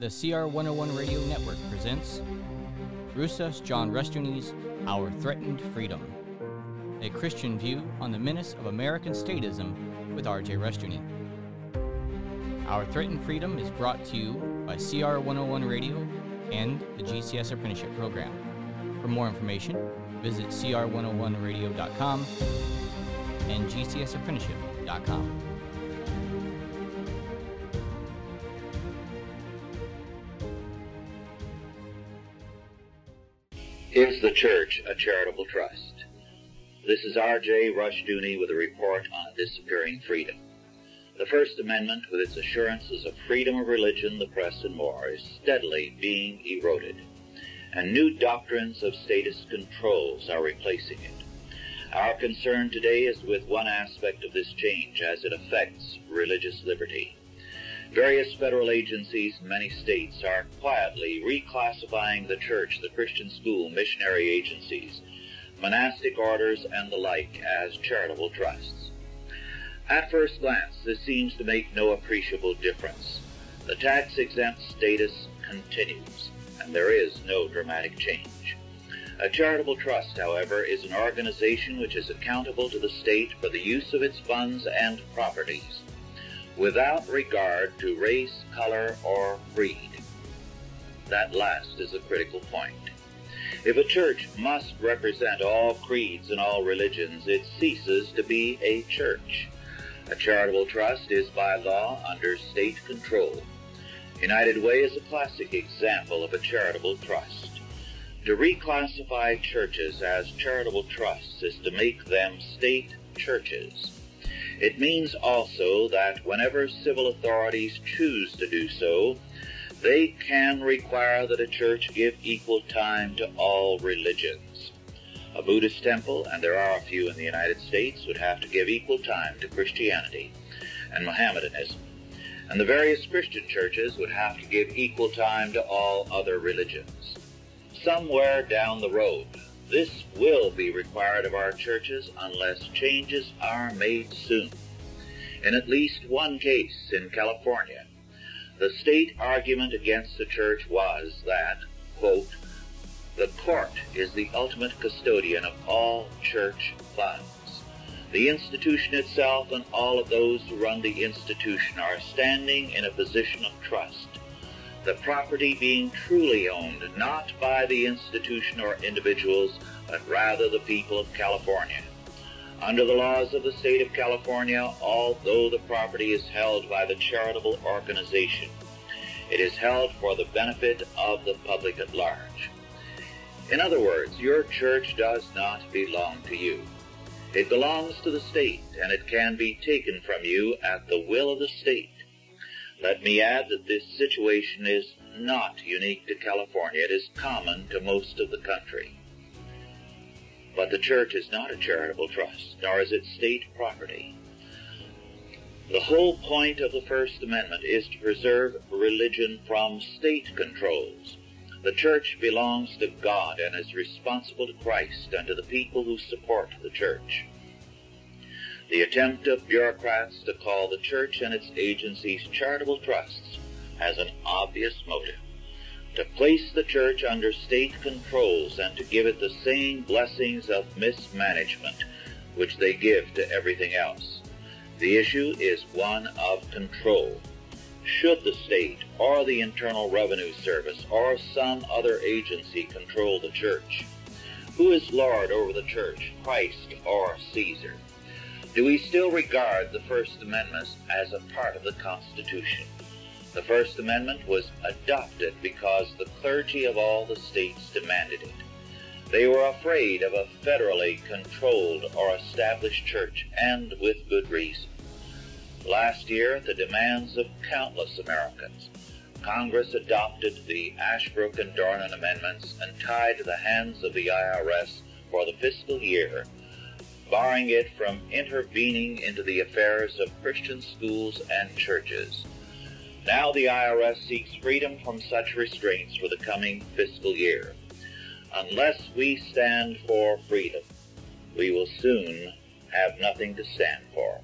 The CR 101 Radio Network presents Rousas John Rushdoony's Our Threatened Freedom, a Christian view on the menace of American statism with R.J. Rushdoony. Our Threatened Freedom is brought to you by CR 101 Radio and the GCS Apprenticeship Program. For more information, visit cr101radio.com and gcsapprenticeship.com. Is the church a charitable trust? This is R.J. Rushdoony with a report on disappearing freedom. The First Amendment, with its assurances of freedom of religion, the press, and more, is steadily being eroded, and new doctrines of statist controls are replacing it. Our concern today is with one aspect of this change as it affects religious liberty. Various federal agencies in many states are quietly reclassifying the church, the Christian school, missionary agencies, monastic orders, and the like as charitable trusts. At first glance, this seems to make no appreciable difference. The tax exempt status continues, and there is no dramatic change. A charitable trust, however, is an organization which is accountable to the state for the use of its funds and properties without regard to race, color, or creed. That last is a critical point. If a church must represent all creeds and all religions, it ceases to be a church. A charitable trust is by law under state control. United Way is a classic example of a charitable trust. To reclassify churches as charitable trusts is to make them state churches. It means also that whenever civil authorities choose to do so, they can require that a church give equal time to all religions. A Buddhist temple, and there are a few in the United States, would have to give equal time to Christianity and Mohammedanism. And the various Christian churches would have to give equal time to all other religions. Somewhere down the road, this will be required of our churches unless changes are made soon. In at least one case in California, the state argument against the church was that, quote, the court is the ultimate custodian of all church funds. The institution itself and all of those who run the institution are standing in a position of trust the property being truly owned not by the institution or individuals, but rather the people of California. Under the laws of the state of California, although the property is held by the charitable organization, it is held for the benefit of the public at large. In other words, your church does not belong to you. It belongs to the state, and it can be taken from you at the will of the state. Let me add that this situation is not unique to California. It is common to most of the country. But the church is not a charitable trust, nor is it state property. The whole point of the First Amendment is to preserve religion from state controls. The church belongs to God and is responsible to Christ and to the people who support the church. The attempt of bureaucrats to call the church and its agencies charitable trusts has an obvious motive to place the church under state controls and to give it the same blessings of mismanagement which they give to everything else. The issue is one of control. Should the state or the Internal Revenue Service or some other agency control the church? Who is Lord over the church, Christ or Caesar? Do we still regard the First Amendment as a part of the Constitution? The First Amendment was adopted because the clergy of all the states demanded it. They were afraid of a federally controlled or established church, and with good reason. Last year, at the demands of countless Americans, Congress adopted the Ashbrook and Dornan amendments and tied the hands of the IRS for the fiscal year barring it from intervening into the affairs of Christian schools and churches. Now the IRS seeks freedom from such restraints for the coming fiscal year. Unless we stand for freedom, we will soon have nothing to stand for.